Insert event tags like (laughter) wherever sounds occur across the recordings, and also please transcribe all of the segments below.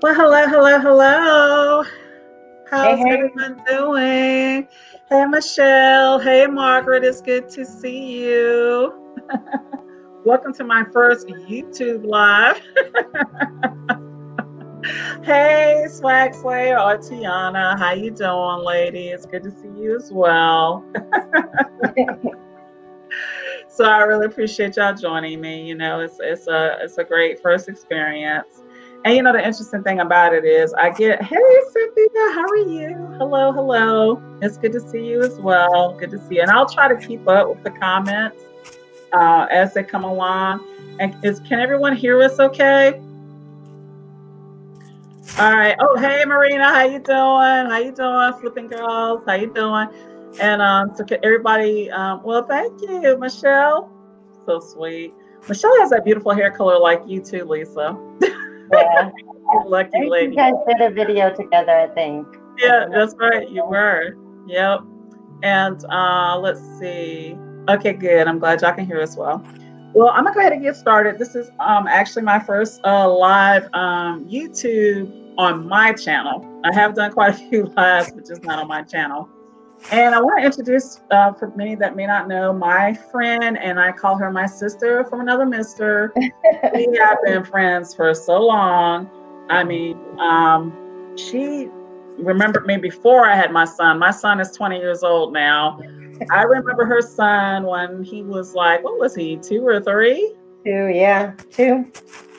Well, hello, hello, hello. How's Hey, hey. everyone doing? Hey, Michelle. Hey, Margaret. It's good to see you. (laughs) Welcome to my first YouTube live. (laughs) hey, Swag Slayer or Tiana. How you doing, lady? It's good to see you as well. So I really appreciate y'all joining me. You know, it's (laughs) it's a it's a great first experience. And you know, the interesting thing about it is I get, hey Cynthia, how are you? Hello, hello. It's good to see you as well. Good to see you. And I'll try to keep up with the comments uh, as they come along. And is can everyone hear us okay? All right. Oh, hey Marina, how you doing? How you doing, flipping girls? How you doing? And um, so can everybody, um, well, thank you, Michelle. So sweet. Michelle has that beautiful hair color like you too, Lisa. (laughs) Yeah. Lucky lady. you guys did a video together, I think. Yeah, that's right. You were. Yep. And uh, let's see. Okay, good. I'm glad y'all can hear us well. Well, I'm gonna go ahead and get started. This is um, actually my first uh, live um, YouTube on my channel. I have done quite a few (laughs) lives, but just not on my channel. And I want to introduce, uh, for many that may not know, my friend, and I call her my sister from another mister. (laughs) we have been friends for so long. I mean, um, she remembered me before I had my son. My son is 20 years old now. I remember her son when he was like, what was he, two or three? Two, yeah, two.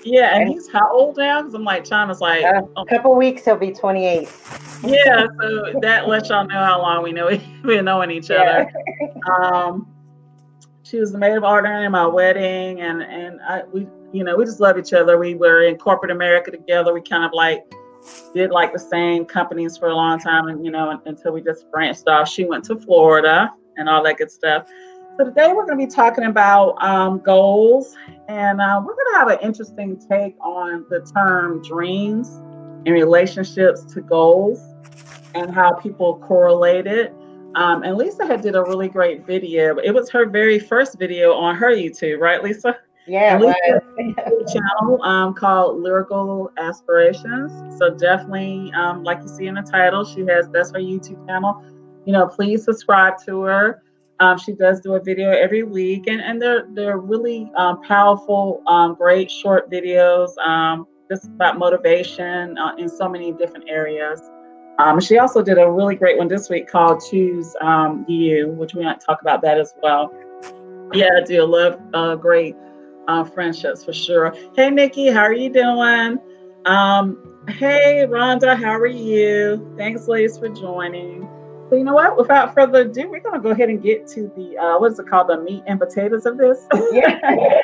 Yeah, and And- he's how old now? Because I'm like, China's like, Uh, oh, A couple weeks, he'll be 28. yeah. So that lets y'all know how long we know (laughs) we've been knowing each Yeah. other. (laughs) Um, she was the maid of honor in my wedding, and and I we you know we just love each other. We were in corporate America together. We kind of like did like the same companies for a long time, and you know until we just branched off. She went to Florida and all that good stuff. So today we're going to be talking about um, goals, and uh, we're going to have an interesting take on the term dreams in relationships to goals and how people correlate it. Um, and Lisa had did a really great video. It was her very first video on her YouTube, right, Lisa? Yeah, And Lisa- was. channel um, called Lyrical Aspirations. So definitely, um, like you see in the title, she has that's her YouTube channel. You know, please subscribe to her. Um, she does do a video every week, and, and they're they're really um, powerful, um, great short videos. Um, just about motivation uh, in so many different areas. Um, she also did a really great one this week called "Choose um, You," which we might talk about that as well. Yeah, I do love uh, great uh, friendships for sure. Hey, Nikki, how are you doing? Hey, Rhonda, how are you? Thanks, ladies, for joining. So, you know what? Without further ado, we're going to go ahead and get to the, uh, what is it called, the meat and potatoes of this. (laughs) yeah. (laughs)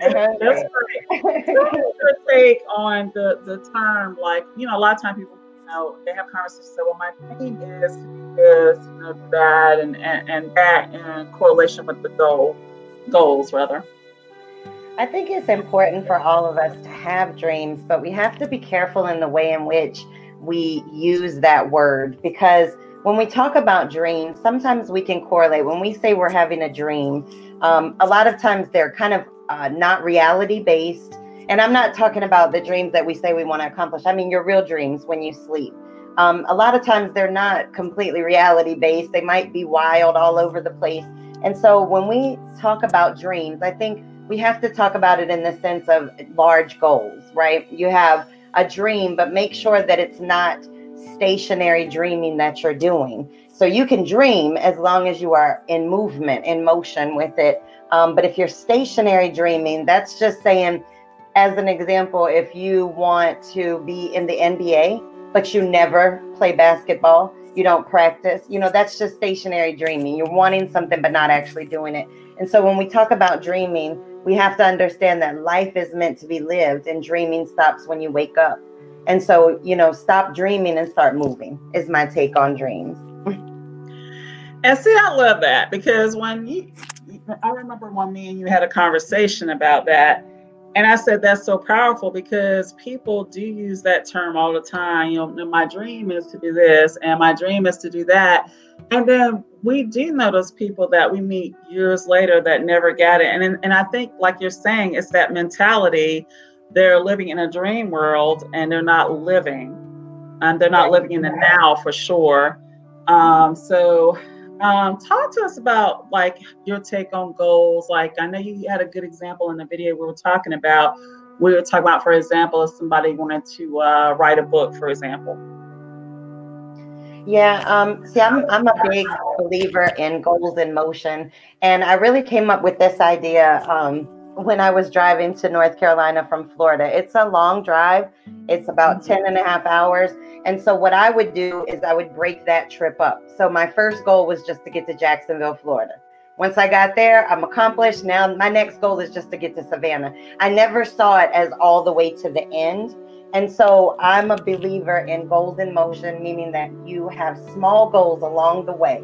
That's is your take on the, the term? Like, you know, a lot of times people, you know, they have conversations, say, well, my dream is this, you know, that, and, and, and that in correlation with the goal, goals, rather. I think it's important for all of us to have dreams, but we have to be careful in the way in which we use that word because when we talk about dreams, sometimes we can correlate. When we say we're having a dream, um, a lot of times they're kind of uh, not reality based. And I'm not talking about the dreams that we say we want to accomplish. I mean, your real dreams when you sleep. Um, a lot of times they're not completely reality based, they might be wild all over the place. And so when we talk about dreams, I think we have to talk about it in the sense of large goals, right? You have a dream, but make sure that it's not stationary dreaming that you're doing. So you can dream as long as you are in movement, in motion with it. Um, but if you're stationary dreaming, that's just saying, as an example, if you want to be in the NBA, but you never play basketball, you don't practice, you know, that's just stationary dreaming. You're wanting something, but not actually doing it. And so when we talk about dreaming, we have to understand that life is meant to be lived and dreaming stops when you wake up. And so, you know, stop dreaming and start moving is my take on dreams. And see, I love that because when you, I remember when me and you had a conversation about that, and I said that's so powerful because people do use that term all the time. You know, my dream is to do this, and my dream is to do that. And then we do notice people that we meet years later that never got it. And and I think, like you're saying, it's that mentality. They're living in a dream world and they're not living. And they're not living in the now for sure. Um, so um, talk to us about like your take on goals. Like i know you had a good example in the video we were talking about. We were talking about for example if somebody wanted to uh, write a book for example yeah, um, see, I'm I'm a big believer in goals in motion, and I really came up with this idea um, when I was driving to North Carolina from Florida. It's a long drive; it's about mm-hmm. 10 and a half hours. And so, what I would do is I would break that trip up. So, my first goal was just to get to Jacksonville, Florida. Once I got there, I'm accomplished. Now, my next goal is just to get to Savannah. I never saw it as all the way to the end. And so I'm a believer in goals in motion, meaning that you have small goals along the way.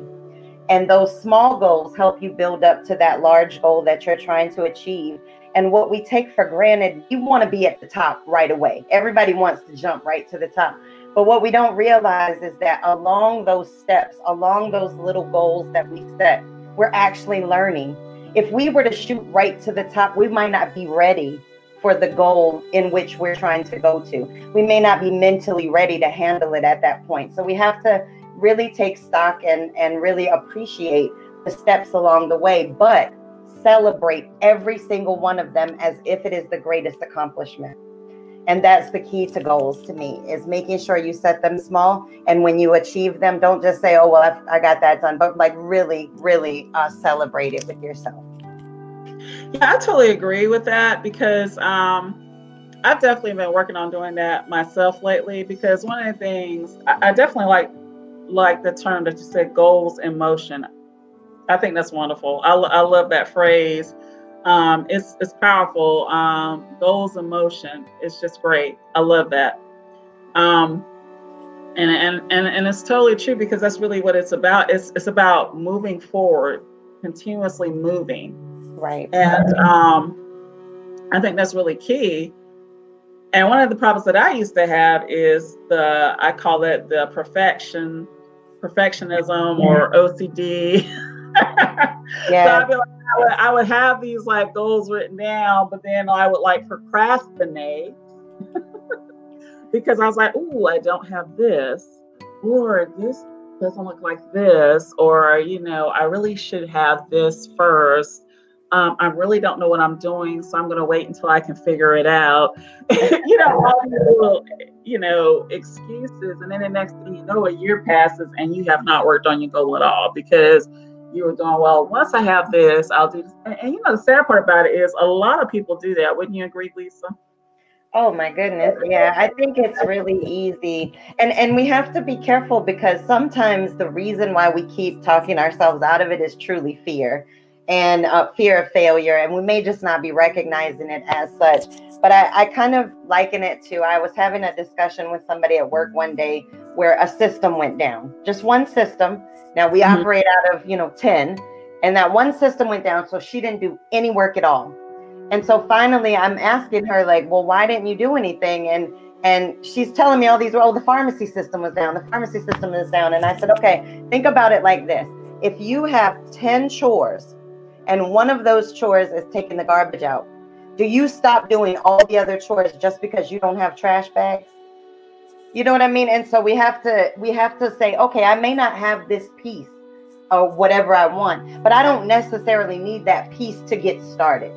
And those small goals help you build up to that large goal that you're trying to achieve. And what we take for granted, you want to be at the top right away. Everybody wants to jump right to the top. But what we don't realize is that along those steps, along those little goals that we set, we're actually learning. If we were to shoot right to the top, we might not be ready for the goal in which we're trying to go to. We may not be mentally ready to handle it at that point. So we have to really take stock and, and really appreciate the steps along the way, but celebrate every single one of them as if it is the greatest accomplishment. And that's the key to goals to me is making sure you set them small. And when you achieve them, don't just say, oh, well, I, I got that done, but like really, really uh, celebrate it with yourself. Yeah, I totally agree with that because um, I've definitely been working on doing that myself lately. Because one of the things I, I definitely like like the term that you said, goals in motion. I think that's wonderful. I, I love that phrase. Um, it's it's powerful. Um, goals in motion. It's just great. I love that. Um, and, and and and it's totally true because that's really what it's about. It's it's about moving forward, continuously moving. Right. And um, I think that's really key. And one of the problems that I used to have is the I call it the perfection, perfectionism or OCD. yeah. (laughs) so like, I would, I would have these like goals written down, but then I would like procrastinate (laughs) because I was like, oh, I don't have this, or this doesn't look like this, or you know, I really should have this first um, I really don't know what I'm doing, so I'm going to wait until I can figure it out. (laughs) you know, all these little, you know, excuses, and then the next thing you know, a year passes and you have not worked on your goal at all because you were doing well. Once I have this, I'll do this. And, and you know, the sad part about it is a lot of people do that. Wouldn't you agree, Lisa? Oh my goodness. Yeah, I think it's really easy. And and we have to be careful because sometimes the reason why we keep talking ourselves out of it is truly fear and uh, fear of failure. And we may just not be recognizing it as such. But I, I kind of liken it to I was having a discussion with somebody at work one day where a system went down, just one system. Now we mm-hmm. operate out of, you know, 10, and that one system went down. So she didn't do any work at all. And so finally I'm asking her, like, well, why didn't you do anything? And and she's telling me all these, oh, the pharmacy system was down, the pharmacy system is down. And I said, okay, think about it like this. If you have 10 chores and one of those chores is taking the garbage out. Do you stop doing all the other chores just because you don't have trash bags? You know what I mean? And so we have to we have to say, okay, I may not have this piece or whatever I want, but I don't necessarily need that piece to get started.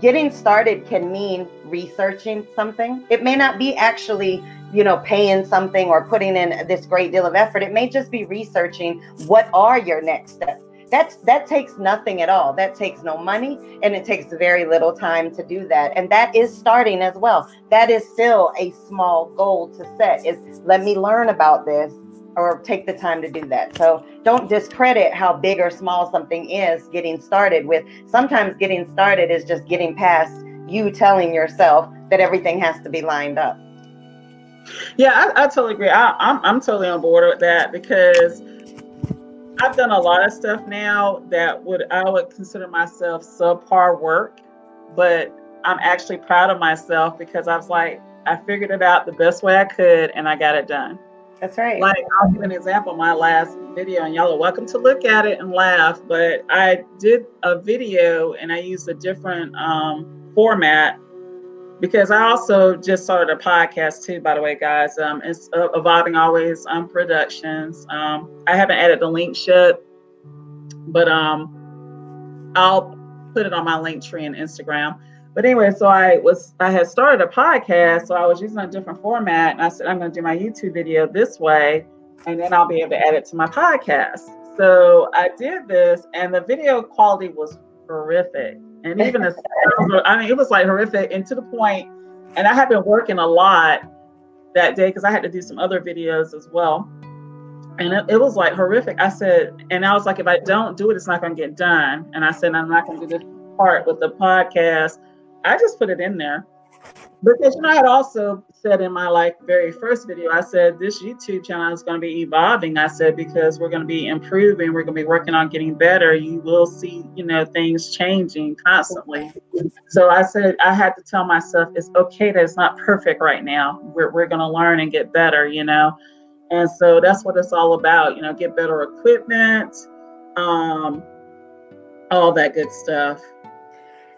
Getting started can mean researching something. It may not be actually, you know, paying something or putting in this great deal of effort. It may just be researching what are your next steps that's that takes nothing at all. That takes no money and it takes very little time to do that. And that is starting as well. That is still a small goal to set is let me learn about this or take the time to do that. So don't discredit how big or small something is getting started with. Sometimes getting started is just getting past you telling yourself that everything has to be lined up. Yeah i, I totally agree. I, I'm, I'm totally on board with that because I've done a lot of stuff now that would I would consider myself subpar work, but I'm actually proud of myself because I was like, I figured it out the best way I could and I got it done. That's right. Like I'll give an example. My last video, and y'all are welcome to look at it and laugh. But I did a video and I used a different um, format because I also just started a podcast too, by the way, guys. Um, it's uh, Evolving Always um, Productions. Um, I haven't added the link yet, but um, I'll put it on my Linktree and Instagram. But anyway, so I was I had started a podcast, so I was using a different format, and I said I'm going to do my YouTube video this way, and then I'll be able to add it to my podcast. So I did this, and the video quality was horrific, and even the sounds, I mean, it was like horrific, and to the point. And I had been working a lot that day because I had to do some other videos as well and it, it, was like horrific. I said, and I was like, if I don't do it, it's not going to get done. And I said, I'm not going to do this part with the podcast. I just put it in there because you know I had also said in my like very first video, I said this YouTube channel is going to be evolving. I said because we're going to be improving, we're going to be working on getting better. You will see, you know, things changing constantly. So I said I had to tell myself it's okay that it's not perfect right now. We're we're going to learn and get better, you know. And so that's what it's all about, you know, get better equipment, um, all that good stuff.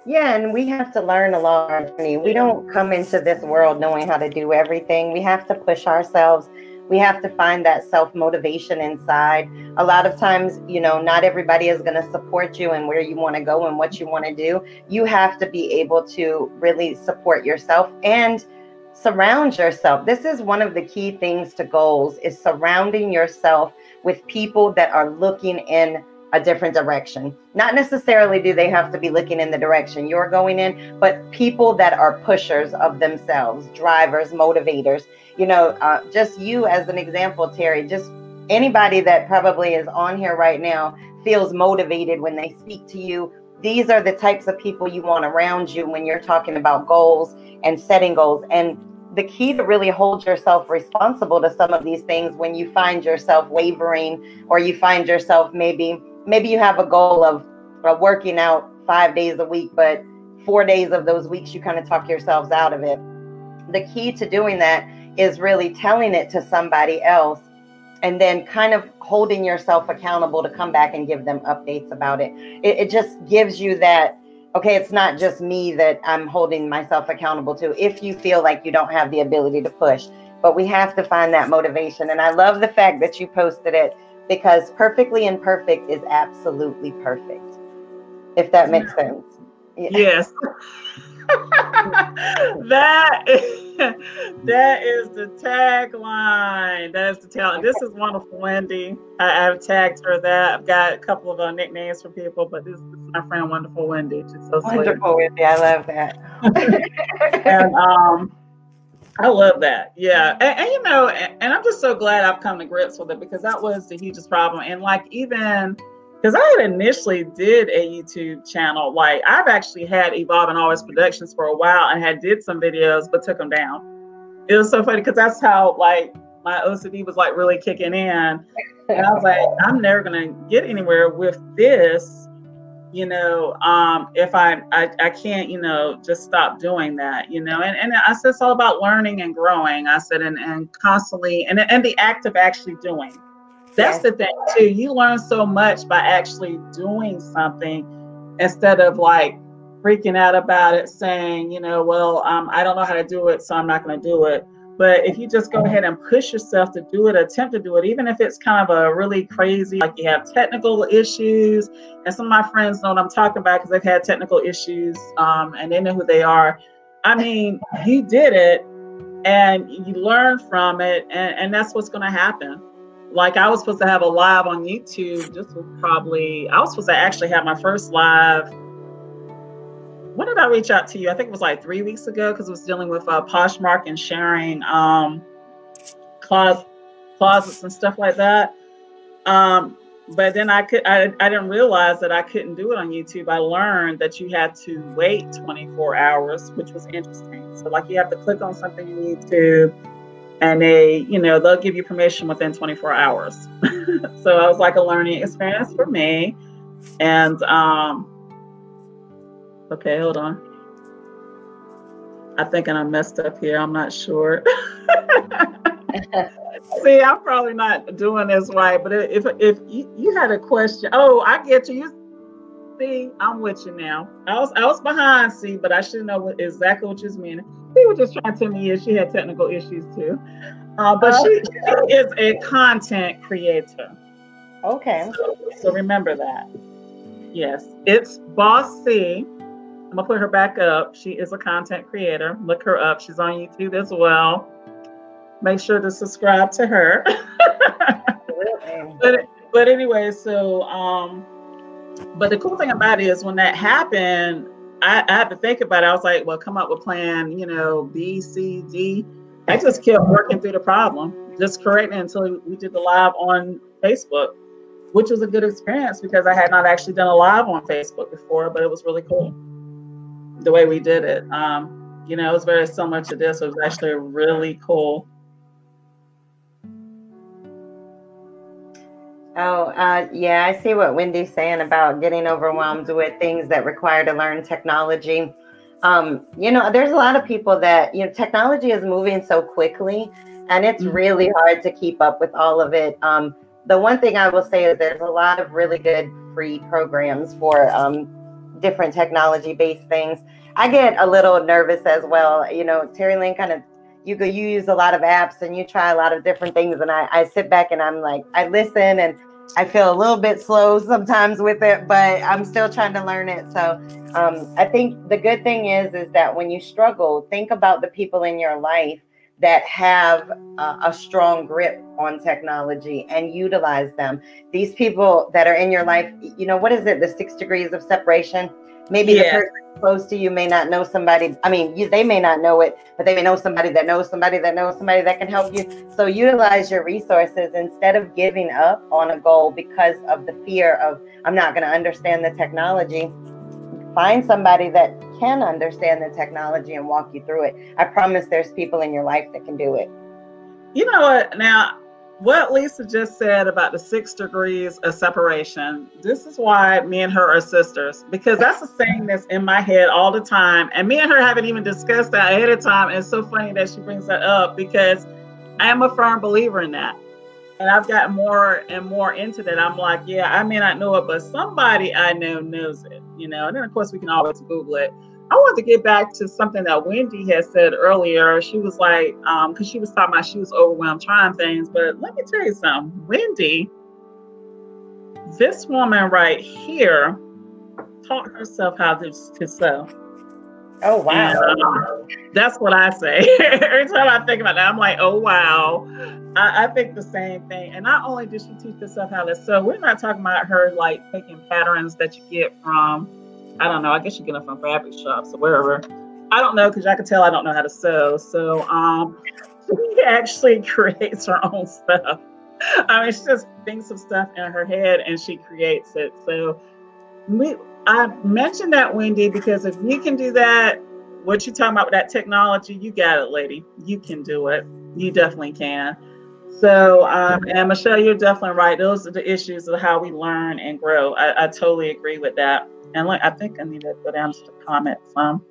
Yeah, and we have to learn along our journey. We don't come into this world knowing how to do everything. We have to push ourselves. We have to find that self motivation inside. A lot of times, you know, not everybody is going to support you and where you want to go and what you want to do. You have to be able to really support yourself and surround yourself this is one of the key things to goals is surrounding yourself with people that are looking in a different direction. Not necessarily do they have to be looking in the direction you're going in but people that are pushers of themselves drivers motivators. You know uh, just you as an example terry just anybody that probably is on here right now feels motivated when they speak to you. These are the types of people you want around you when you're talking about goals and setting goals. And the key to really hold yourself responsible to some of these things when you find yourself wavering or you find yourself maybe maybe you have a goal of, of working out five days a week, but four days of those weeks you kind of talk yourselves out of it. The key to doing that is really telling it to somebody else and then kind of holding yourself accountable to come back and give them updates about it. It, it just gives you that okay, it's not just me that I'm holding myself accountable to if you feel like you don't have the ability to push. But we have to find that motivation. And I love the fact that you posted it because perfectly imperfect is absolutely perfect. If that makes sense. Yeah. Yes. (laughs) (laughs) that is, (laughs) that is the tagline. That is the talent. This is wonderful, Wendy. I, have tagged her that. I've got a couple of uh, nicknames for people, but this, this, is my friend, wonderful Wendy. She's so wonderful, sweet. Wendy. I love that. and um, I love that. Yeah. And, and you know, and, and I'm just so glad I've come to grips with it because that was the hugest problem. And like even because I had initially did a YouTube channel. Like I've actually had Evolve Evolving Always Productions for a while and had did some videos, but took them down. It was so funny because that's how like my OCD was like really kicking in. And I was like, I'm never gonna get anywhere with this, you know, um, if I, I I can't, you know, just stop doing that, you know. And and I said it's all about learning and growing. I said and, and constantly and and the act of actually doing that's the thing too. You learn so much by actually doing something instead of like freaking out about it, saying, you know, well, um, I don't know how to do it, so I'm not going to do it. But if you just go ahead and push yourself to do it, attempt to do it, even if it's kind of a really crazy, like you have technical issues, and some of my friends know what I'm talking about because they've had technical issues um, and they know who they are. I mean, you did it and you learn from it, and, and that's what's going to happen like I was supposed to have a live on YouTube. This was probably I was supposed to actually have my first live. When did I reach out to you? I think it was like three weeks ago because it was dealing with uh, Poshmark and sharing um, closet, closets and stuff like that. Um, but then I could I, I didn't realize that I couldn't do it on YouTube. I learned that you had to wait 24 hours, which was interesting. So like you have to click on something on YouTube and they, you know, they'll give you permission within 24 hours. (laughs) so it was like a learning experience for me. And um, okay, hold on. I think I messed up here. I'm not sure. (laughs) See, I'm probably not doing this right, but if if you, you had a question, oh, I get you. See, I'm with you now. I was I was behind, see, but I should know what, exactly what you mean. She was just trying to tell me is she had technical issues too. Uh, but oh. she, she, is a content creator. Okay. So, so, remember that. Yes, it's Boss C. I'm gonna put her back up. She is a content creator. Look her up. She's on YouTube as well. Make sure to subscribe to her. (laughs) but but anyway, so um, but the cool thing about it is when that happened, I, I had to think about it. I was like, well, come up with plan, you know, B, C, D. I just kept working through the problem, just correcting until we did the live on Facebook, which was a good experience because I had not actually done a live on Facebook before, but it was really cool the way we did it. Um, you know, it was very similar to this. It was actually really cool. Oh, uh, yeah, I see what Wendy's saying about getting overwhelmed with things that require to learn technology. Um, you know, there's a lot of people that, you know, technology is moving so quickly and it's mm-hmm. really hard to keep up with all of it. Um, the one thing I will say is there's a lot of really good free programs for um, different technology based things. I get a little nervous as well. You know, Terry Lynn kind of you go you use a lot of apps and you try a lot of different things and I, I sit back and I'm like I listen and I feel a little bit slow (laughs) sometimes with it, but I'm still trying to learn it. So um, I think the good thing is is that when you struggle, think about the people in your life that have uh, a strong grip on technology and utilize them. These people that are in your life, you know, what is it? The six degrees of separation. Maybe yeah. the person close to you may not know somebody. I mean, you, they may not know it, but they may know somebody that knows somebody that knows somebody that can help you. So utilize your resources instead of giving up on a goal because of the fear of I'm not going to understand the technology. Find somebody that can understand the technology and walk you through it. I promise there's people in your life that can do it. You know what? Now, what Lisa just said about the six degrees of separation, this is why me and her are sisters, because that's the saying that's in my head all the time. And me and her haven't even discussed that ahead of time. And it's so funny that she brings that up because I am a firm believer in that. And I've gotten more and more into that. I'm like, yeah, I may not know it, but somebody I know knows it, you know. And then, of course, we can always Google it. I want to get back to something that Wendy had said earlier. She was like, um, because she was talking about she was overwhelmed trying things. But let me tell you something, Wendy, this woman right here taught herself how to, to sew. Oh wow. Um, that's what I say. (laughs) Every time I think about that, I'm like, oh wow. I, I, think the same thing. And not only did she teach herself how to sew, we're not talking about her like taking patterns that you get from I don't know. I guess you get them from fabric shops or wherever. I don't know because I can tell I don't know how to sew. So um, (laughs) she actually (laughs) creates her own stuff. I mean, she just thinks of stuff in her head and she creates it. So we, I mentioned that Wendy because if you can do that, what you're talking about with that technology, you got it, lady. You can do it. You definitely can. So, um, and Michelle, you're definitely right. Those are the issues of how we learn and grow. I, I totally agree with that. And like, I think I need to go down to the comments. Um,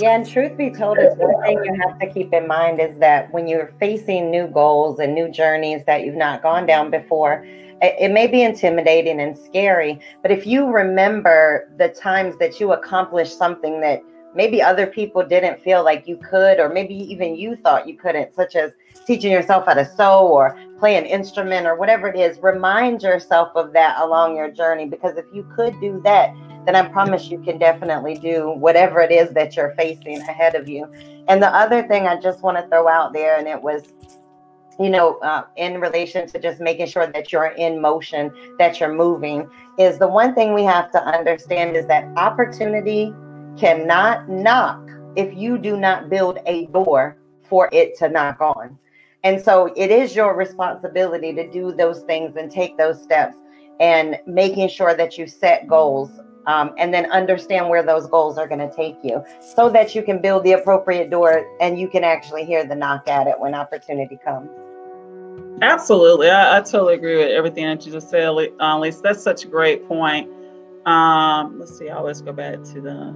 yeah, and truth be told, is one thing you have to keep in mind is that when you're facing new goals and new journeys that you've not gone down before, it, may be intimidating and scary. But if you remember the times that you accomplished something that maybe other people didn't feel like you could, or maybe even you thought you couldn't, such as teaching yourself how to sew or play an instrument or whatever it is, remind yourself of that along your journey. Because if you could do that, then I promise you can definitely do whatever it is that you're facing ahead of you. And the other thing I just want to throw out there, and it was you know, uh, in relation to just making sure that you're in motion, that you're moving, is the one thing we have to understand is that opportunity cannot knock if you do not build a door for it to knock on. And so it is your responsibility to do those things and take those steps and making sure that you set goals um, and then understand where those goals are going to take you so that you can build the appropriate door and you can actually hear the knock at it when opportunity comes. Absolutely. I, I totally agree with everything that you just said, um, Lisa. That's such a great point. Um, let's see, I always go back to the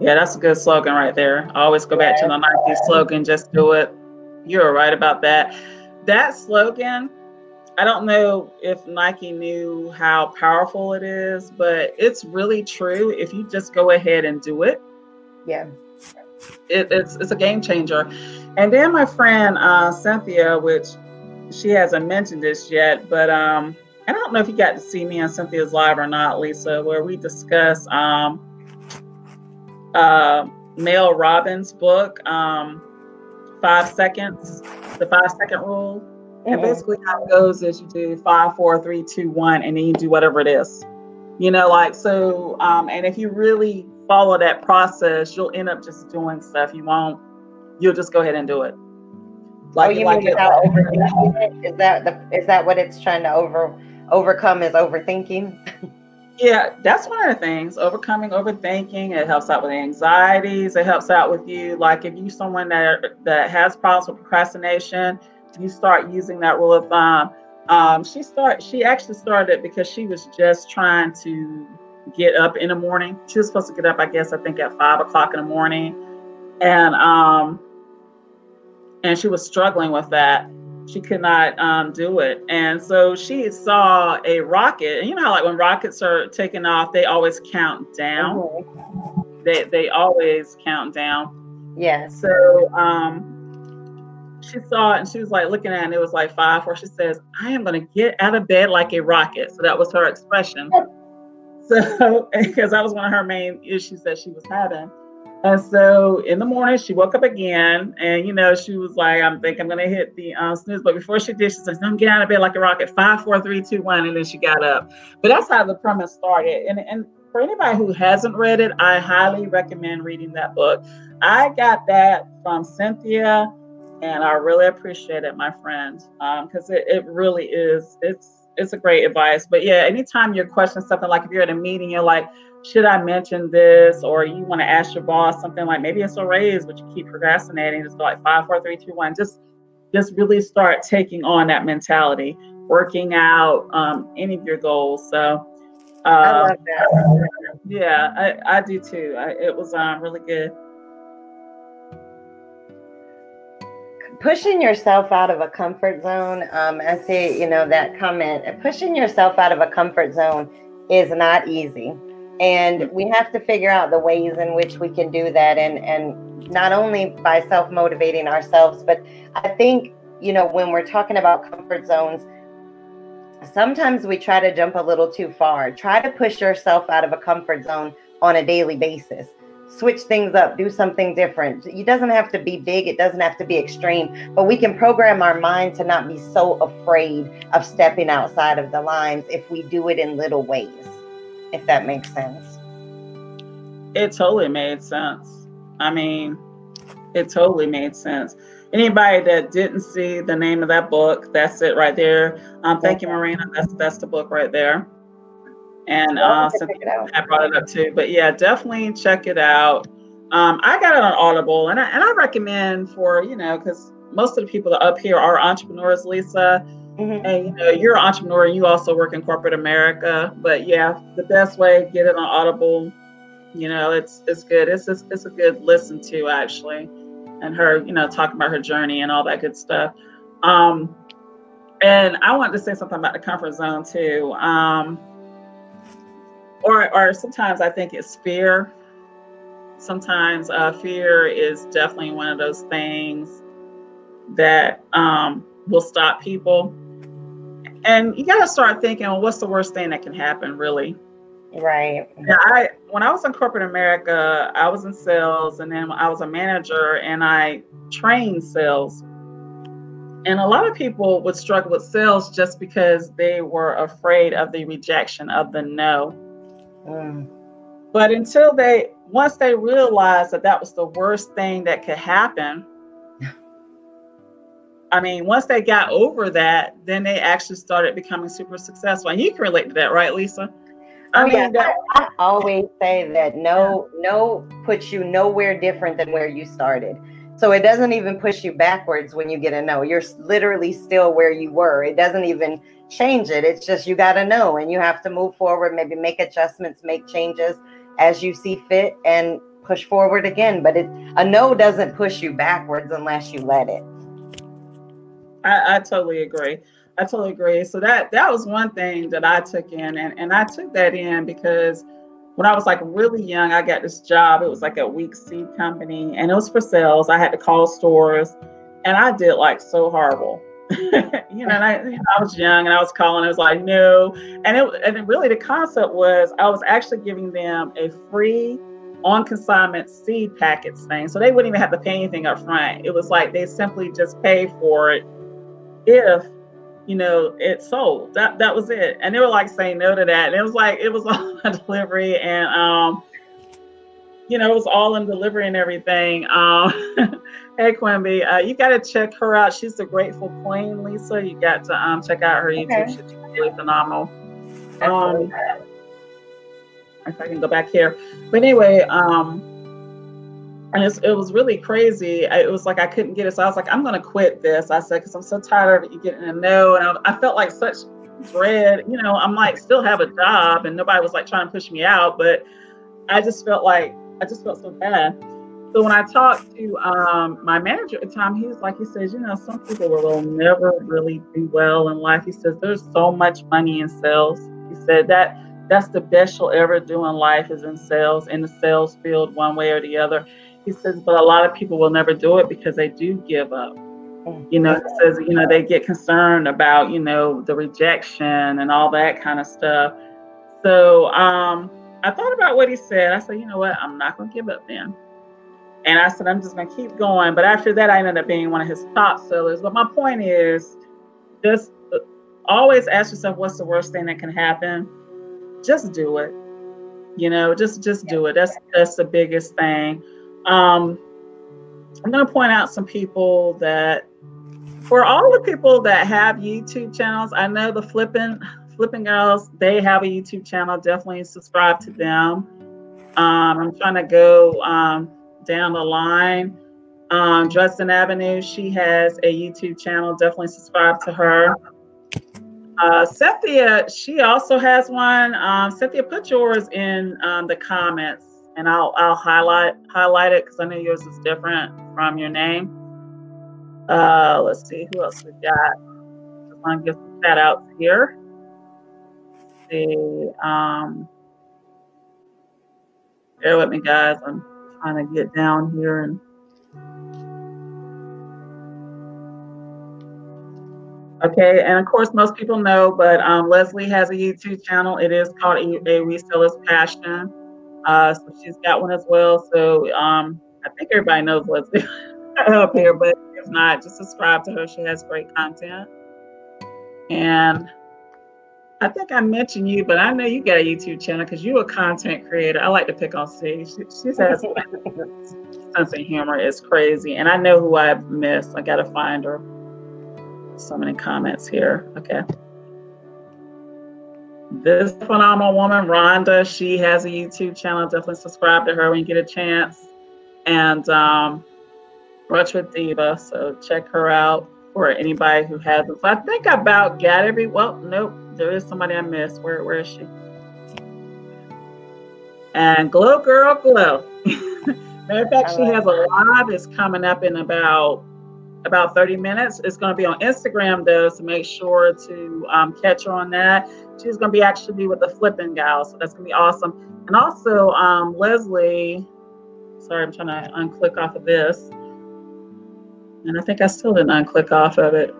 yeah, that's a good slogan right there. I always go back to the 90s slogan, just do it. You're right about that. That slogan, I don't know if Nike knew how powerful it is, but it's really true. If you just go ahead and do it, yeah, it, it's it's a game changer. And then my friend uh, Cynthia, which she hasn't mentioned this yet, but um, I don't know if you got to see me on Cynthia's live or not, Lisa, where we discuss um, uh, Mel Robbins' book, um, Five Seconds, the Five Second Rule. Mm-hmm. And basically, how it goes is you do five, four, three, two, one, and then you do whatever it is. You know, like so. Um, and if you really follow that process, you'll end up just doing stuff. You won't. You'll just go ahead and do it. Like, oh, you like mean without overthinking it? Is that the? Is that what it's trying to over overcome? Is overthinking? (laughs) yeah, that's one of the things. Overcoming overthinking. It helps out with anxieties. It helps out with you. Like if you're someone that that has problems with procrastination, you start using that rule of thumb. Um, she start. She actually started because she was just trying to get up in the morning. She was supposed to get up, I guess, I think at five o'clock in the morning, and um, and she was struggling with that. She could not um, do it, and so she saw a rocket. And you know, how, like when rockets are taking off, they always count down. Mm-hmm. They they always count down. Yeah. So um, she saw it and she was like looking at it and it was like five four she says i am going to get out of bed like a rocket so that was her expression (laughs) so (laughs) because that was one of her main issues that she was having and so in the morning she woke up again and you know she was like i'm think i'm to hit the um, snooze but before she did she says i'm get out of bed like a rocket five four three two one and then she got up but that's how the premise started and and for anybody who hasn't read it i highly recommend reading that book i got that from cynthia and I really appreciate it, my friend, because um, it, it really is. It's it's a great advice. But yeah, anytime you're questioning something, like if you're at a meeting, you're like, should I mention this? Or you want to ask your boss something like maybe it's a raise, but you keep procrastinating. Just go like five, four, three, two, one. Just just really start taking on that mentality, working out um, any of your goals. So uh, I love that. Yeah, I, I do too. I, it was um, really good. pushing yourself out of a comfort zone um, i see you know that comment pushing yourself out of a comfort zone is not easy and we have to figure out the ways in which we can do that and and not only by self-motivating ourselves but i think you know when we're talking about comfort zones sometimes we try to jump a little too far try to push yourself out of a comfort zone on a daily basis switch things up, do something different. It doesn't have to be big, it doesn't have to be extreme, but we can program our mind to not be so afraid of stepping outside of the lines if we do it in little ways, if that makes sense. It totally made sense. I mean, it totally made sense. Anybody that didn't see the name of that book, that's it right there. Um, thank you, Marina. That's that's the book right there and uh, I brought it up too. But yeah, definitely check it out. Um, I got it on Audible, and I, and I recommend for you know because most of the people up here are entrepreneurs, Lisa. Mm-hmm. And you know you're an entrepreneur, you also work in corporate America. But yeah, the best way get it on Audible. You know, it's it's good. It's just, it's a good listen to actually, and her you know talking about her journey and all that good stuff. Um, and I wanted to say something about the comfort zone too. Um, or or sometimes I think it's fear. Sometimes uh, fear is definitely one of those things that um, will stop people. And you got to start thinking, well, what's the worst thing that can happen, really? Right. Yeah, I when I was in corporate America, I was in sales, and then I was a manager, and I trained sales. And a lot of people would struggle with sales just because they were afraid of the rejection of the no. Mm. But until they, once they realized that that was the worst thing that could happen, I mean, once they got over that, then they actually started becoming super successful. And you can relate to that, right, Lisa? I oh, mean, yeah. That, I always say that no, no puts you nowhere different than where you started. So it doesn't even push you backwards when you get a no. You're literally still where you were. It doesn't even change it. It's just you got to know and you have to move forward, maybe make adjustments, make changes as you see fit and push forward again. But it, a no doesn't push you backwards unless you let it. I, I totally agree. I totally agree. So that that was one thing that I took in, and and I took that in because when I was like really young, I got this job. It was like a week seed company, and it was for sales. I had to call stores, and I did like so horrible. (laughs) you know, I, I was young and I was calling. I was like, no, and it and really the concept was I was actually giving them a free on consignment seed packets thing, so they wouldn't even have to pay anything up front. It was like they simply just pay for it if you know it sold. That that was it, and they were like saying no to that. And it was like it was (laughs) all on delivery and um you know, it was all in delivery and everything. Um, (laughs) hey, Quimby, uh, you got to check her out. She's the Grateful Queen, Lisa. You got to um, check out her YouTube. Okay. She's really phenomenal. Um, if I can go back here, but anyway, um, and it was really crazy. It was like I couldn't get it, so I was like, I'm going to quit this. I said because I'm so tired of you getting a no, and I, I felt like such dread. You know, I'm like still have a job, and nobody was like trying to push me out, but I just felt like I just felt so bad. So when I talked to um, my manager at the time, he was like, he says, you know, some people will never really do well in life. He says, there's so much money in sales. He said that that's the best you'll ever do in life is in sales, in the sales field, one way or the other. He says, but a lot of people will never do it because they do give up. You know, he says, you know, they get concerned about, you know, the rejection and all that kind of stuff. So, um, I thought about what he said. I said, you know what? I'm not going to give up then. And I said, I'm just going to keep going. But after that, I ended up being one of his top sellers. But my point is just uh, always ask yourself, what's the worst thing that can happen? Just do it. You know, just just do it. That's that's the biggest thing. Um, I'm going to point out some people that, for all the people that have YouTube channels, I know the flipping Flipping Girls, they have a YouTube channel. Definitely subscribe to them. Um, I'm trying to go um, down the line. Um, Dresden Avenue, she has a YouTube channel. Definitely subscribe to her. Uh, Cynthia, she also has one. Um, Cynthia, put yours in um, the comments, and I'll I'll highlight highlight it because I know yours is different from your name. Uh, let's see who else we got. Just want to give some shout outs here see. Um, bear with me, guys. I'm trying to get down here and. Okay, and of course, most people know, but um, Leslie has a YouTube channel. It is called a Reseller's Passion. Uh, so she's got one as well. So um, I think everybody knows Leslie (laughs) up here, but if not, just subscribe to her. She has great content. And I think I mentioned you, but I know you got a YouTube channel because you're a content creator. I like to pick on Steve. She, she has (laughs) sense of humor. It's crazy. And I know who I've missed. I got to find her. So many comments here. Okay. This phenomenal woman, Rhonda, she has a YouTube channel. Definitely subscribe to her when you get a chance. And um, Brunch with Diva. So check her out for anybody who hasn't. So I think I about got every. Well, nope there is somebody I missed. Where where is she? And Glow Girl Glow. (laughs) Matter of fact, she has a live that's coming up in about about 30 minutes. It's going to be on Instagram though, so make sure to um, catch her on that. She's going to be actually with the flipping gal, so that's going to be awesome. And also, um, Leslie, sorry, I'm trying to unclick off of this. And I think I still didn't unclick off of it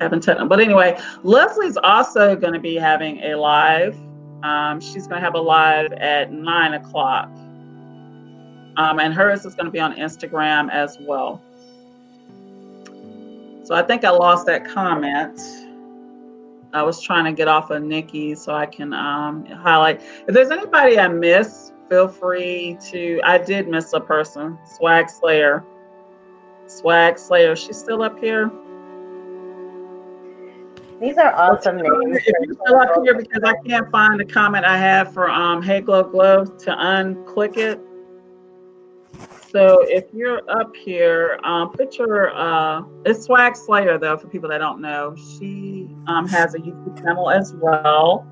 haven't technical. But anyway, Leslie's also going to be having a live. Um, she's going to have a live at nine o'clock. Um, and hers is going to be on Instagram as well. So I think I lost that comment. I was trying to get off of Nikki so I can um, highlight. If there's anybody I missed, feel free to. I did miss a person, Swag Slayer. Swag Slayer, she's still up here. These are awesome names. If you're still up here because I can't find the comment I have for um Hey Glow Glow to unclick it. So if you're up here, um, put your uh, it's Swag Slayer though for people that don't know. She um, has a YouTube channel as well.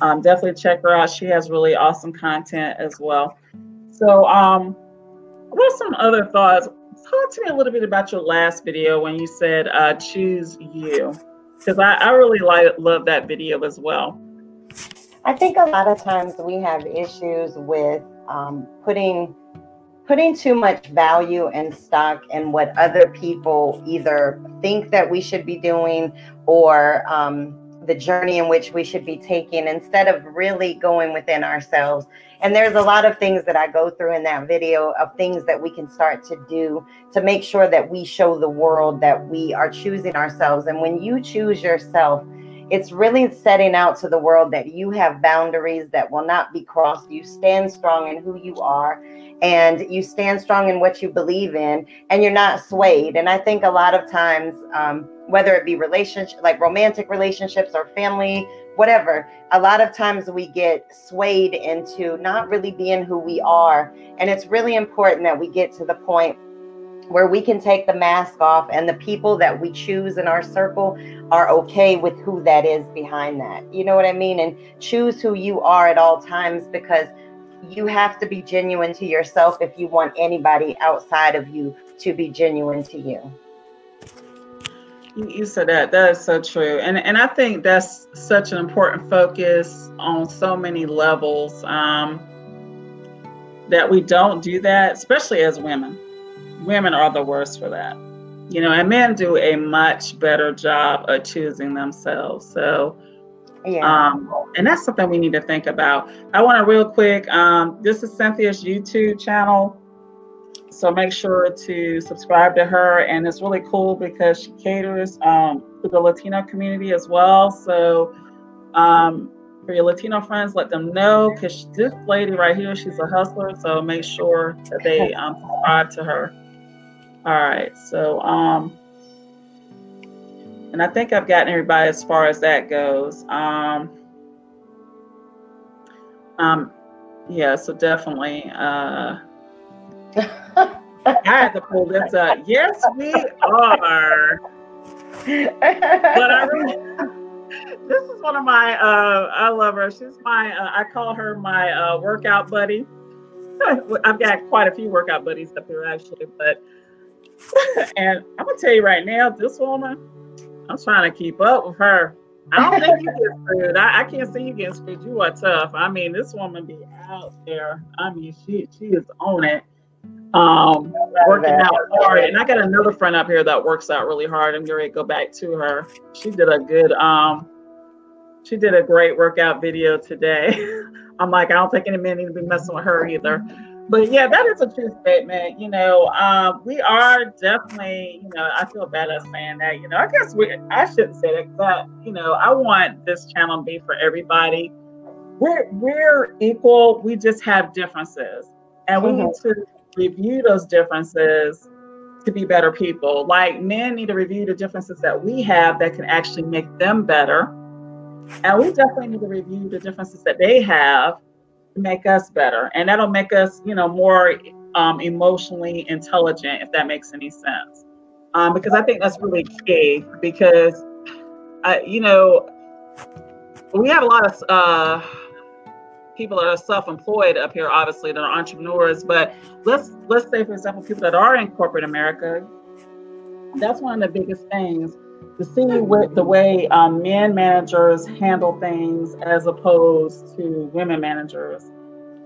Um, definitely check her out. She has really awesome content as well. So um, what are some other thoughts? Talk to me a little bit about your last video when you said uh, choose you. because I, I really like love that video as well. I think a lot of times we have issues with um, putting putting too much value and stock in what other people either think that we should be doing or um, the journey in which we should be taking instead of really going within ourselves. And there's a lot of things that I go through in that video of things that we can start to do to make sure that we show the world that we are choosing ourselves. And when you choose yourself, it's really setting out to the world that you have boundaries that will not be crossed. You stand strong in who you are and you stand strong in what you believe in and you're not swayed. And I think a lot of times, um, whether it be relationship like romantic relationships or family whatever a lot of times we get swayed into not really being who we are and it's really important that we get to the point where we can take the mask off and the people that we choose in our circle are okay with who that is behind that you know what i mean and choose who you are at all times because you have to be genuine to yourself if you want anybody outside of you to be genuine to you you said that. That is so true, and and I think that's such an important focus on so many levels. Um, that we don't do that, especially as women. Women are the worst for that, you know, and men do a much better job of choosing themselves. So, yeah. Um, and that's something we need to think about. I want to real quick. Um, this is Cynthia's YouTube channel. So make sure to subscribe to her. And it's really cool because she caters um, to the Latino community as well. So um, for your Latino friends, let them know because this lady right here, she's a hustler. So make sure that they um, subscribe to her. All right. So, um, and I think I've gotten everybody as far as that goes. Um, um, yeah, so definitely. Uh, (laughs) I had to pull this up. Yes, we are. but I really, this is one of my. Uh, I love her. She's my. Uh, I call her my uh, workout buddy. (laughs) I've got quite a few workout buddies up here actually, but and I'm gonna tell you right now, this woman, I'm trying to keep up with her. I don't think you get screwed. I, I, can't see you getting screwed. You are tough. I mean, this woman be out there. I mean, she she is on it um, working out hard. And I got another friend up here that works out really hard. I'm to go back to her. She did a good, um, she did a great workout video today. (laughs) I'm like, I don't think any men need to be messing with her either. But yeah, that is a true statement. You know, um, we are definitely, you know, I feel bad at saying that. You know, I guess we, I shouldn't say that, but you know, I want this channel to be for everybody. We're we're equal. We just have differences, and we mm-hmm. need to review those differences to be better people. Like men need to review the differences that we have that can actually make them better. And we definitely need to review the differences that they have make us better. And that'll make us, you know, more um, emotionally intelligent, if that makes any sense. Um, because I think that's really key because, uh, you know, we have a lot of, uh, people that are self-employed up here, obviously, that are entrepreneurs. But let's let's say, for example, people that are in corporate America. That's one of the biggest things to see what the way um, men managers handle things as opposed to women managers,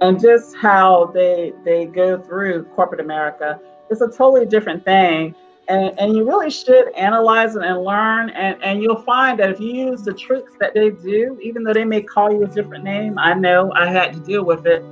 and just how they they go through corporate America. It's a totally different thing. And, and you really should analyze it and learn. And, and you'll find that if you use the tricks that they do even though they may call you a different name i know i had to deal with it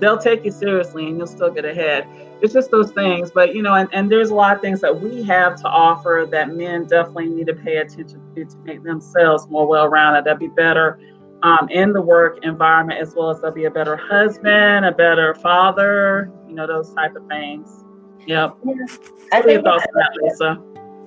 they'll take you seriously and you'll still get ahead it's just those things but you know and, and there's a lot of things that we have to offer that men definitely need to pay attention to to make themselves more well-rounded they'll be better um, in the work environment as well as they'll be a better husband a better father you know those type of things Yep. Yeah. I think that, Lisa?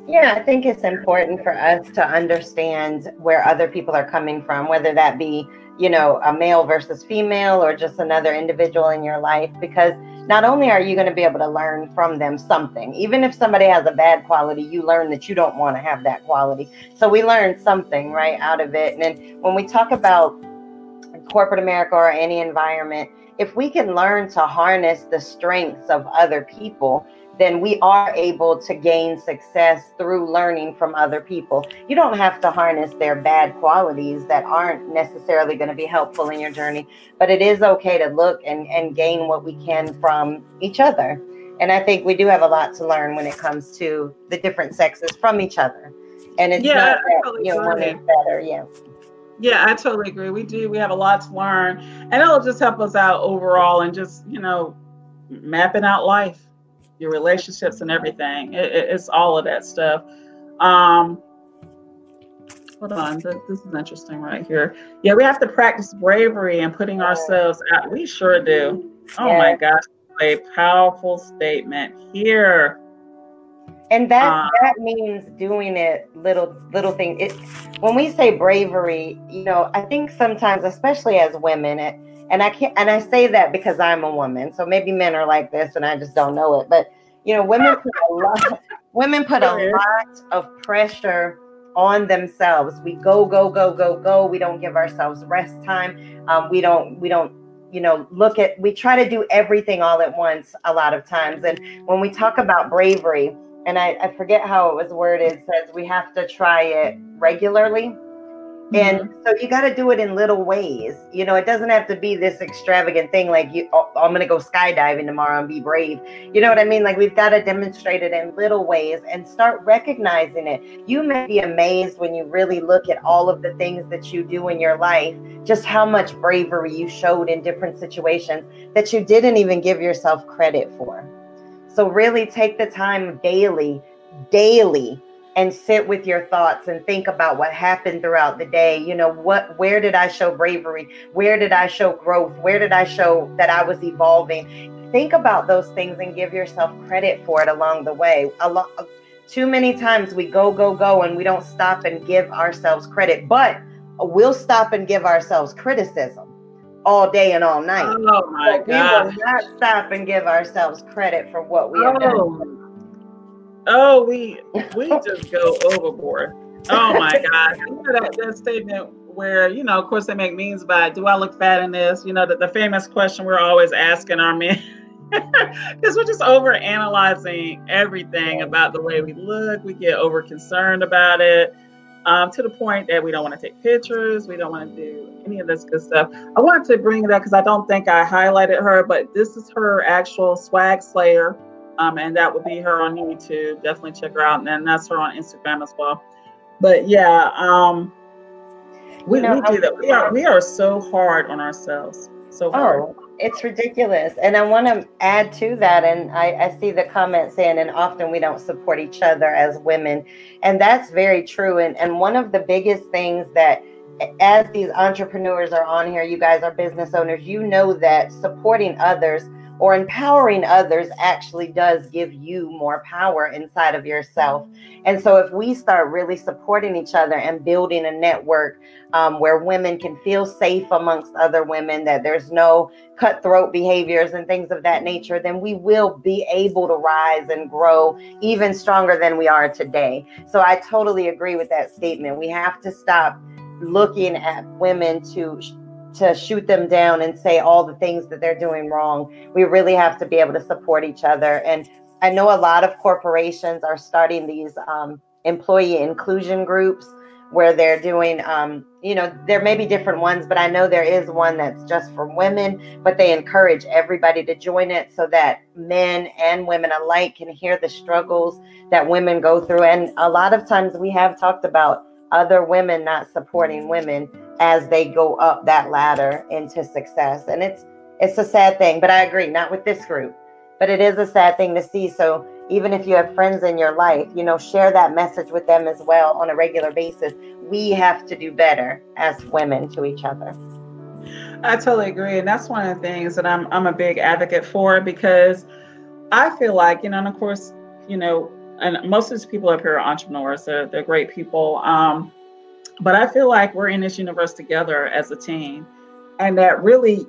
Yeah, I think it's important for us to understand where other people are coming from, whether that be, you know, a male versus female or just another individual in your life, because not only are you going to be able to learn from them something, even if somebody has a bad quality, you learn that you don't want to have that quality. So we learn something right out of it. And then when we talk about corporate America or any environment, if we can learn to harness the strengths of other people, then we are able to gain success through learning from other people. You don't have to harness their bad qualities that aren't necessarily going to be helpful in your journey, but it is okay to look and, and gain what we can from each other. And I think we do have a lot to learn when it comes to the different sexes from each other. And it's Yeah, not that totally you know, one is better. Yeah. Yeah, I totally agree. We do. We have a lot to learn, and it'll just help us out overall, and just you know, mapping out life, your relationships, and everything. It, it- it's all of that stuff. Um, hold on, this, this is interesting right here. Yeah, we have to practice bravery and putting ourselves out. We sure do. Oh my gosh, a powerful statement here. and that Uh, that means doing it little little thing it when we say bravery you know i think sometimes especially as women it, and i can't and i say that because i'm a woman. So maybe men are like this and i just don't know it. But you know women put a lot women put a lot of pressure on themselves. We go go go go go. We don't give ourselves rest time. Um, we don't we don't you know look at we try to do everything all at once a lot of times. And when we talk about bravery and I, I forget how it was worded says we have to try it regularly and mm-hmm. so you got to do it in little ways. You know it doesn't have to be this extravagant thing like you oh, i'm gonna go skydiving tomorrow and be brave. You know what i mean? Like we've got to demonstrate it in little ways and start recognizing it. You may be amazed when you really look at all of the things that you do in your life just how much bravery you showed in different situations that you didn't even give yourself credit for. So really take the time daily, daily and sit with your thoughts and think about what happened throughout the day. You know, what where did I show bravery? Where did I show growth? Where did I show that I was evolving? Think about those things and give yourself credit for it along the way. A lot too many times we go go go and we don't stop and give ourselves credit, but we'll stop and give ourselves criticism all day and all night. Oh my But we god. will not stop and give ourselves credit for what we have done. Oh. Oh, we we just go overboard. Oh my (laughs) God! You know that, that statement where you know, of course, they make memes about, "Do I look fat in this?" You know, the, the famous question we're always asking our men, (laughs) because we're just over analyzing everything about the way we look. We get over concerned about it. Um, to the point that we don't want to take pictures, we don't want to do any of this good stuff. I wanted to bring it up because I don't think I highlighted her, but this is her actual swag slayer um, and that would be her on YouTube. Definitely check her out, and then that's her on Instagram as well. But yeah, um, we, You know, we do that. We are we are so hard on ourselves, so hard. Oh, it's ridiculous. And I want to add to that. And I, I see the comment saying, and often we don't support each other as women. And that's very true. And, and one of the biggest things that, as these entrepreneurs are on here, you guys are business owners, you know that supporting others or empowering others actually does give you more power inside of yourself. And so, if we start really supporting each other and building a network um, where women can feel safe amongst other women, that there's no cutthroat behaviors and things of that nature, then we will be able to rise and grow even stronger than we are today. So, I totally agree with that statement. We have to stop looking at women to to shoot them down and say all the things that they're doing wrong. We really have to be able to support each other. And I know a lot of corporations are starting these um, employee inclusion groups where they're doing, um, you know, there may be different ones, but I know there is one that's just for women, but they encourage everybody to join it so that men and women alike can hear the struggles that women go through. And a lot of times we have talked about other women not supporting women as they go up that ladder into success. And it's it's a sad thing, but I agree, not with this group. But it is a sad thing to see. So even if you have friends in your life, you know, share that message with them as well on a regular basis. We have to do better as women to each other. I totally agree, and that's one of the things that I'm I'm a big advocate for because I feel like you know, and of course, you know, and most of these people up here are entrepreneurs. They're they're great people. Um, but I feel like we're in this universe together as a team, and that really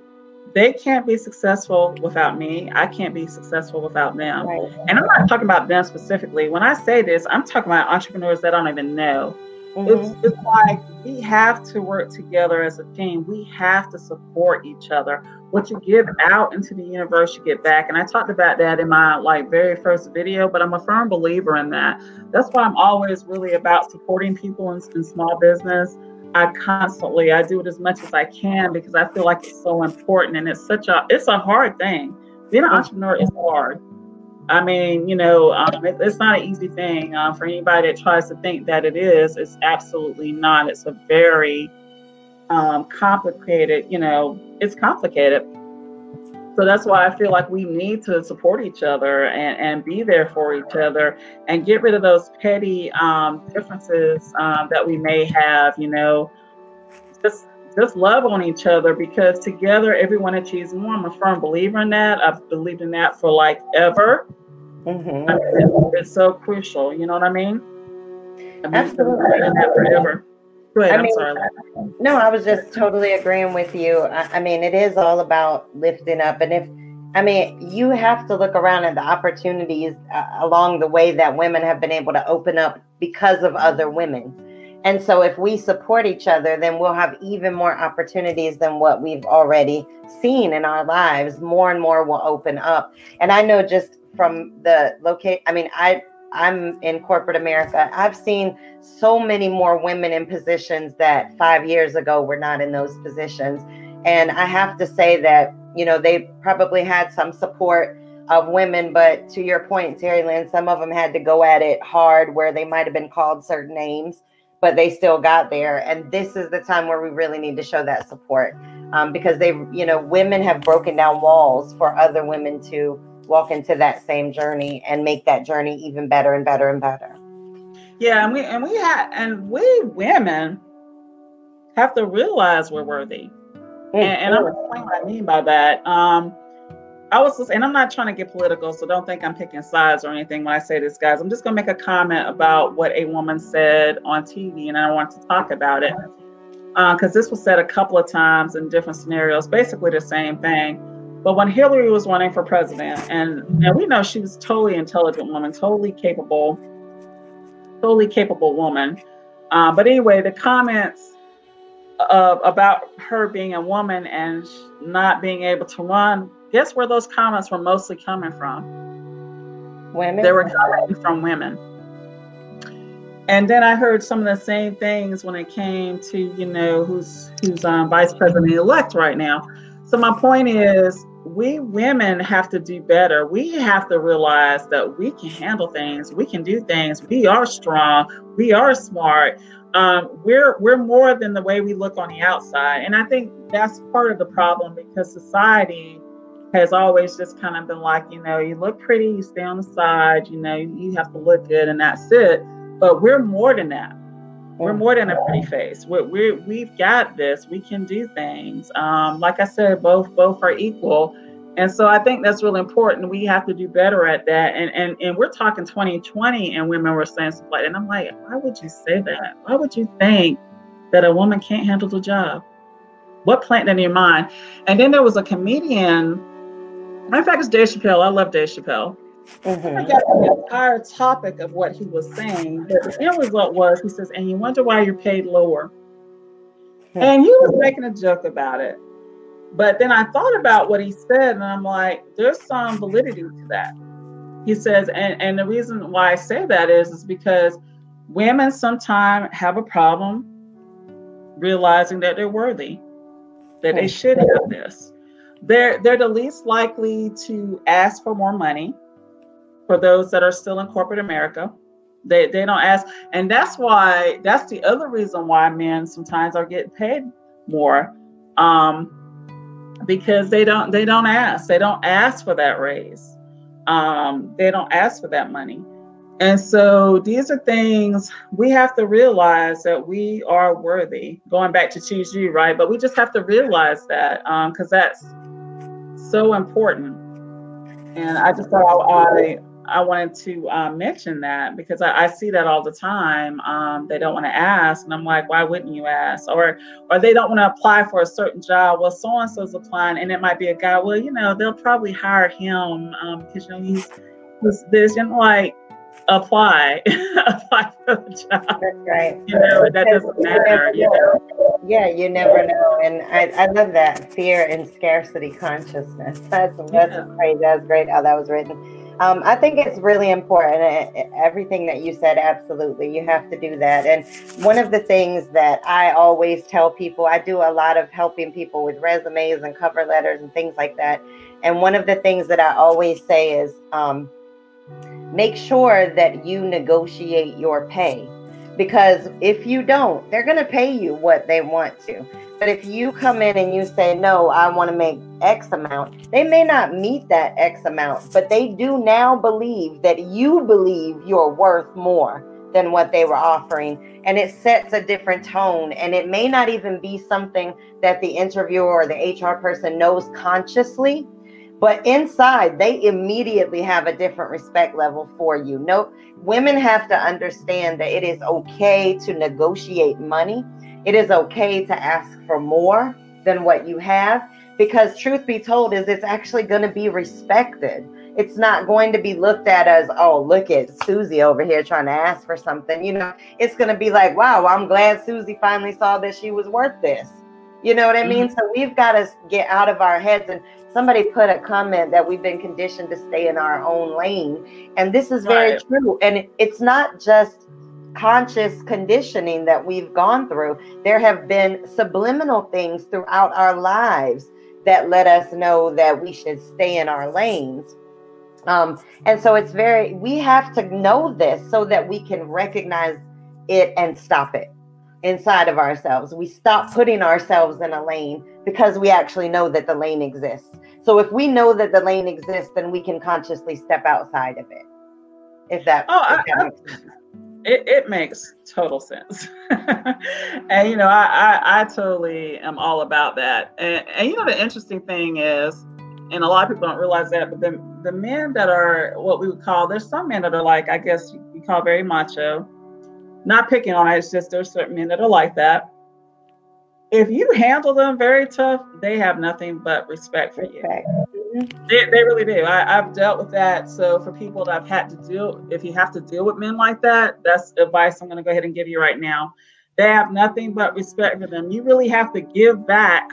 they can't be successful without me. I can't be successful without them. Right. And I'm not talking about them specifically. When I say this, I'm talking about entrepreneurs that I don't even know. Mm-hmm. It's, it's like we have to work together as a team. We have to support each other. What you give out into the universe, you get back. And I talked about that in my like very first video, but I'm a firm believer in that. That's why I'm always really about supporting people in, in small business. I constantly I do it as much as I can because I feel like it's so important and it's such a it's a hard thing. Being an entrepreneur is hard. I mean, you know, um, it, it's not an easy thing uh, for anybody that tries to think that it is. It's absolutely not. It's a very um, complicated, you know, it's complicated. So that's why I feel like we need to support each other and, and be there for each other and get rid of those petty um, differences um, that we may have, you know, just just love on each other because together everyone achieves more. I'm a firm believer in that. I've believed in that for like ever. Mm-hmm. I mean, it's, so crucial. You know what I mean? I Absolutely. forever. Go ahead. I mean, I'm sorry. No, I was just totally agreeing with you. I, I mean, it is all about lifting up. And if, I mean, you have to look around at the opportunities uh, along the way that women have been able to open up because of other women. And so, if we support each other, then we'll have even more opportunities than what we've already seen in our lives. More and more will open up. And I know just from the locate, I mean, I I'm in corporate America. I've seen so many more women in positions that five years ago were not in those positions. And I have to say that, you know, they probably had some support of women, but to your point, Terry Lynn, some of them had to go at it hard where they might have been called certain names but they still got there. And this is the time where we really need to show that support um, because they, you know, women have broken down walls for other women to walk into that same journey and make that journey even better and better and better. Yeah, and we and we have and we women have to realize we're worthy. Mm-hmm. And, and I'm explaining what I mean by that. Um, I was just, and I'm not trying to get political, so don't think I'm picking sides or anything when I say this, guys. I'm just going to make a comment about what a woman said on TV, and I want to talk about it because uh, this was said a couple of times in different scenarios, basically the same thing. But when Hillary was running for president, and, and we know she was totally intelligent woman, totally capable, totally capable woman. Uh, but anyway, the comments uh, about her being a woman and not being able to run guess where those comments were mostly coming from? Women. They were coming from women. And then I heard some of the same things when it came to, you know, who's who's um, vice president elect right now. So my point is, we women have to do better. We have to realize that we can handle things. We can do things. We are strong. We are smart. Um, we're we're more than the way we look on the outside, and I think that's part of the problem because society has always just kind of been like, you know, you look pretty, you stay on the side, you know, you have to look good, and that's it. But we're more than that. We're more than a pretty face. We're, we're we've got this. We can do things. Um, like I said, both both are equal, and so I think that's really important. We have to do better at that. And and and we're talking 2020, and women were saying stuff like, and I'm like, why would you say that? Why would you think that a woman can't handle the job? What planted in your mind? And then there was a comedian Matter of fact, it's Dave Chappelle. I love Dave Chappelle. Mm-hmm. I got the entire topic of what he was saying, but the end result was he says, and you wonder why you're paid lower. Mm-hmm. And he was making a joke about it. But then I thought about what he said, and I'm like, there's some validity to that. He says, and, and the reason why I say that is, is because women sometimes have a problem realizing that they're worthy, that they hmm. should have this they're they're the least likely to ask for more money for those that are still in corporate America. They they don't ask, and that's why that's the other reason why men sometimes are getting paid more, um, because they don't they don't ask. They don't ask for that raise. Um, they don't ask for that money. And so these are things we have to realize that we are worthy. Going back to choose you, right? But we just have to realize that because um, that's so important. And I just thought I, I wanted to uh, mention that because I, I, see that all the time. Um, they don't want to ask, and I'm like, why wouldn't you ask? Or, or they don't want to apply for a certain job. Well, so and so's applying, and it might be a guy. Well, you know, they'll probably hire him um, because you know he's, he's this. And like, apply, (laughs) apply for the job. That's right. You know, that doesn't matter. You know? Yeah, you never know. And I, I love that fear and scarcity consciousness. That's, that's yeah. great. That's great how that was written. Um, I think it's really important. Everything that you said, absolutely. You have to do that. And one of the things that I always tell people, I do a lot of helping people with resumes and cover letters and things like that. And one of the things that I always say is um, make sure that you negotiate your pay. Because if you don't, they're going to pay you what they want to. But if you come in and you say, no, I want to make X amount, they may not meet that X amount, but they do now believe that you believe you're worth more than what they were offering. And it sets a different tone. And it may not even be something that the interviewer or the HR person knows consciously, but inside they immediately have a different respect level for you. No, women have to understand that it is okay to negotiate money. It is okay to ask for more than what you have because truth be told is it's actually going to be respected. It's not going to be looked at as, oh, look at Susie over here trying to ask for something. You know, it's going to be like, wow, I'm glad Susie finally saw that she was worth this. You know what I mean? Mm-hmm. So we've got to get out of our heads. And somebody put a comment that we've been conditioned to stay in our own lane. And this is very right. true. And it's not just conscious conditioning that we've gone through. There have been subliminal things throughout our lives that let us know that we should stay in our lanes. Um, and so it's very, we have to know this so that we can recognize it and stop it inside of ourselves. We stop putting ourselves in a lane because we actually know that the lane exists. So if we know that the lane exists, then we can consciously step outside of it. If that, oh, if that I, makes sense. It, it makes total sense. (laughs) and you know, I, I, I totally am all about that. And, and you know the interesting thing is, and a lot of people don't realize that, but the the men that are what we would call there's some men that are like, I guess you call very macho not picking on it, it's just there's certain men that are like that. If you handle them very tough, they have nothing but respect for you. Mm-hmm. They, they really do. I, have dealt with that. So for people that I've had to deal, if you have to deal with men like that, that's advice I'm going to go ahead and give you right now. They have nothing but respect for them. You really have to give back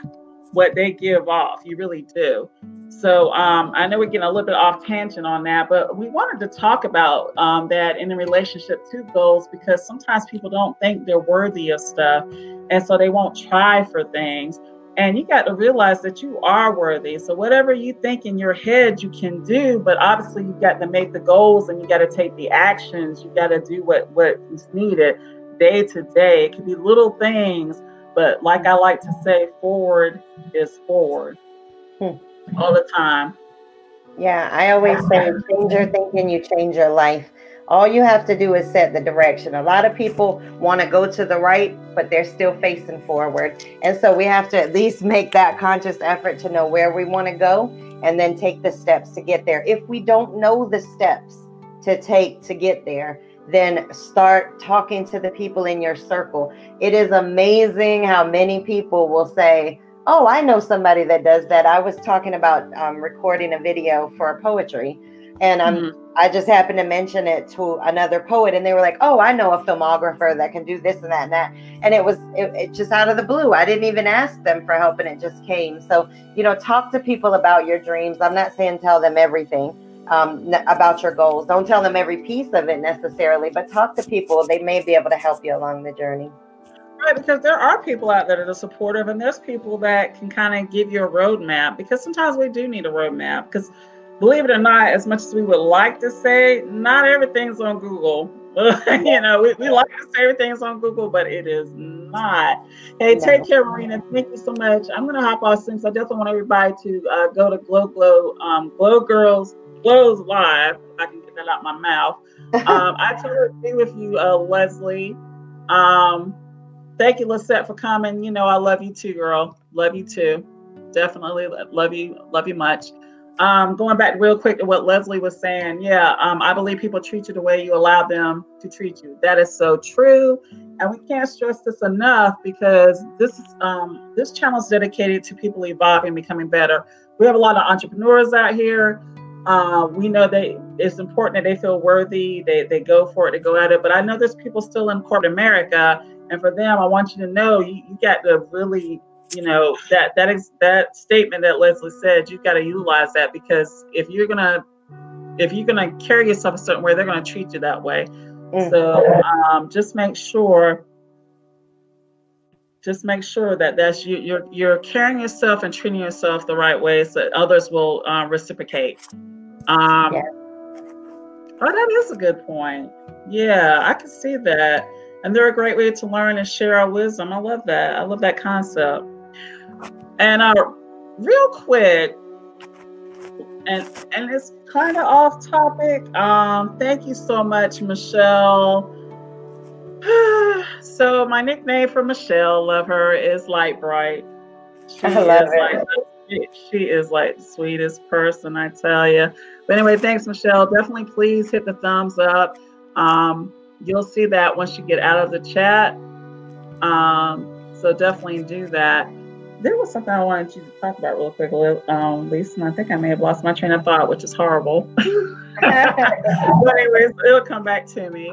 what they give off. You really do. So um, I know we're getting a little bit off tangent on that, but we wanted to talk about um, that in a relationship to goals because sometimes people don't think they're worthy of stuff, and so they won't try for things. And you got to realize that you are worthy. So whatever you think in your head you can do, but obviously you got to make the goals and you got to take the actions. You got to do what what is needed day to day. It could be little things but like I like to say, forward is forward hmm. all the time. Yeah, I always say, change your thinking, you change your life. All you have to do is set the direction. A lot of people want to go to the right, but they're still facing forward. And so we have to at least make that conscious effort to know where we want to go and then take the steps to get there. If we don't know the steps to take to get there, then start talking to the people in your circle. It is amazing how many people will say, Oh, I know somebody that does that. I was talking about um, recording a video for poetry, and um, mm-hmm. I just happened to mention it to another poet, and they were like, "Oh, I know a filmographer that can do this and that and that." And it was it, it just out of the blue. I didn't even ask them for help, and it just came. So you know, talk to people about your dreams. I'm not saying tell them everything, um, about your goals. Don't tell them every piece of it necessarily, but talk to people. They may be able to help you along the journey. Right, because there are people out there that are supportive, and there's people that can kind of give you a roadmap. Because sometimes we do need a roadmap. Because believe it or not, as much as we would like to say, not everything's on Google. (laughs) you know, we, we like to say everything's on Google, but it is not. Hey, no. take care, Marina. Thank you so much. I'm gonna hop off since I definitely want everybody to uh, go to Glow Glow um, Glow Girls Live. If I can get that out my mouth. Um, I (laughs) totally agree with you, uh, Leslie. Um, thank you, Lisette, for coming. You know, I love you too, girl. Love you too. Definitely love you. Love you much. Um, going back real quick to what Leslie was saying, yeah, um, I believe people treat you the way you allow them to treat you. That is so true, and we can't stress this enough because this um, this channel is dedicated to people evolving, becoming better. We have a lot of entrepreneurs out here Uh, we know that it's important that they feel worthy, they, they go for it, they go at it. But I know there's people still in corporate America, and for them, I want you to know you, you got to really, you know, that that is that statement that Leslie said, you've got to utilize that because if you're gonna if you're gonna carry yourself a certain way, they're gonna treat you that way. Mm-hmm. So um, just make sure just make sure that that's you you're you're carrying yourself and treating yourself the right way so that others will uh, reciprocate. Um yeah. oh that is a good point. Yeah i can see that. And they're a great way to learn and share our wisdom. I love that. I love that concept. And uh real quick and and it's kind of off topic um thank you so much michelle so my nickname for Michelle, love her, is Light Bright. She I love it. Like, she, is like the sweetest person, I tell you. But anyway, thanks, Michelle. Definitely please hit the thumbs up. Um, you'll see that once you get out of the chat. Um, so definitely do that. There was something I wanted you to talk about real quick, um, Lisa. I think I may have lost my train of thought, which is horrible. (laughs) (laughs) but anyways, it'll come back to me.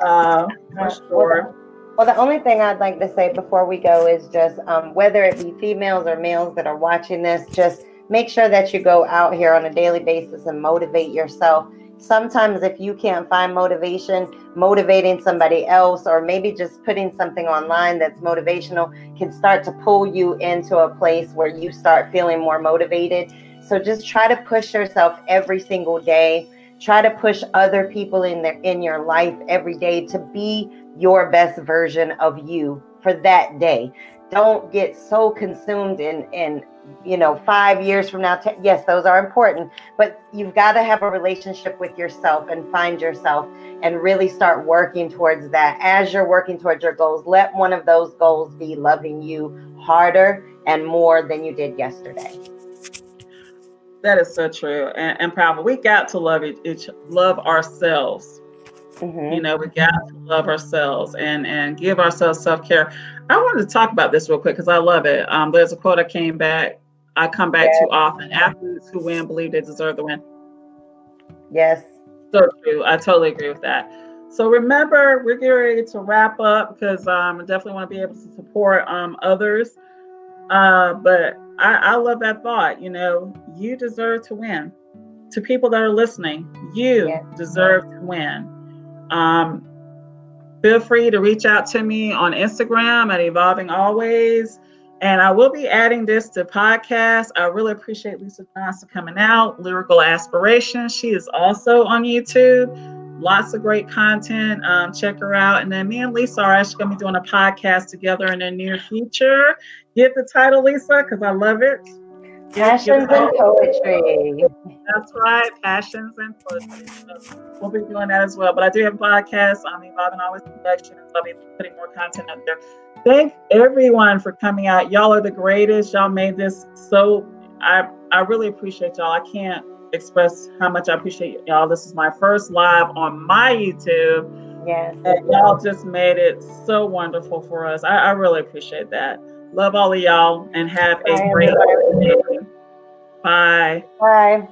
Uh, for sure. Well, the only thing I'd like to say before we go is just um, whether it be females or males that are watching this, just make sure that you go out here on a daily basis and motivate yourself. Sometimes, if you can't find motivation, motivating somebody else, or maybe just putting something online that's motivational, can start to pull you into a place where you start feeling more motivated. So, just try to push yourself every single day try to push other people in their in your life every day to be your best version of you for that day. Don't get so consumed in in you know five years from now ten, yes those are important but you've got to have a relationship with yourself and find yourself and really start working towards that. As you're working towards your goals let one of those goals be loving you harder and more than you did yesterday that is so true and, and powerful. We got to love each, love ourselves. Mm-hmm. You know, we got to love ourselves and and give ourselves self care. I wanted to talk about this real quick because I love it. Um, there's a quote I came back, I come back to often. Athletes who win believe they deserve the win. Yes. So true. I totally agree with that. So remember, we're getting ready to wrap up because um, I definitely want to be able to support um, others. Uh, but I, I love that thought. You know, you deserve to win. To people that are listening, you yeah. deserve to win. Um, feel free to reach out to me on Instagram at Evolving Always. And I will be adding this to podcast. I really appreciate Lisa Johnson coming out. Lyrical Aspirations. She is also on YouTube. Lots of great content. Um, check her out. And then me and Lisa are actually going to be doing a podcast together in the near future. Get the title, Lisa, because I love it. Passions and poetry. That's right, passions and poetry. So we'll be doing that as well. But I do have a podcast on Evolving Always Productions. I'll be putting more content up there. Thank everyone for coming out. Y'all are the greatest. Y'all made this so. I I really appreciate y'all. I can't express how much I appreciate y'all. This is my first live on my YouTube. Yes. And y'all just made it so wonderful for us. I, I really appreciate that. Love all of y'all and have a great day. Bye. Bye.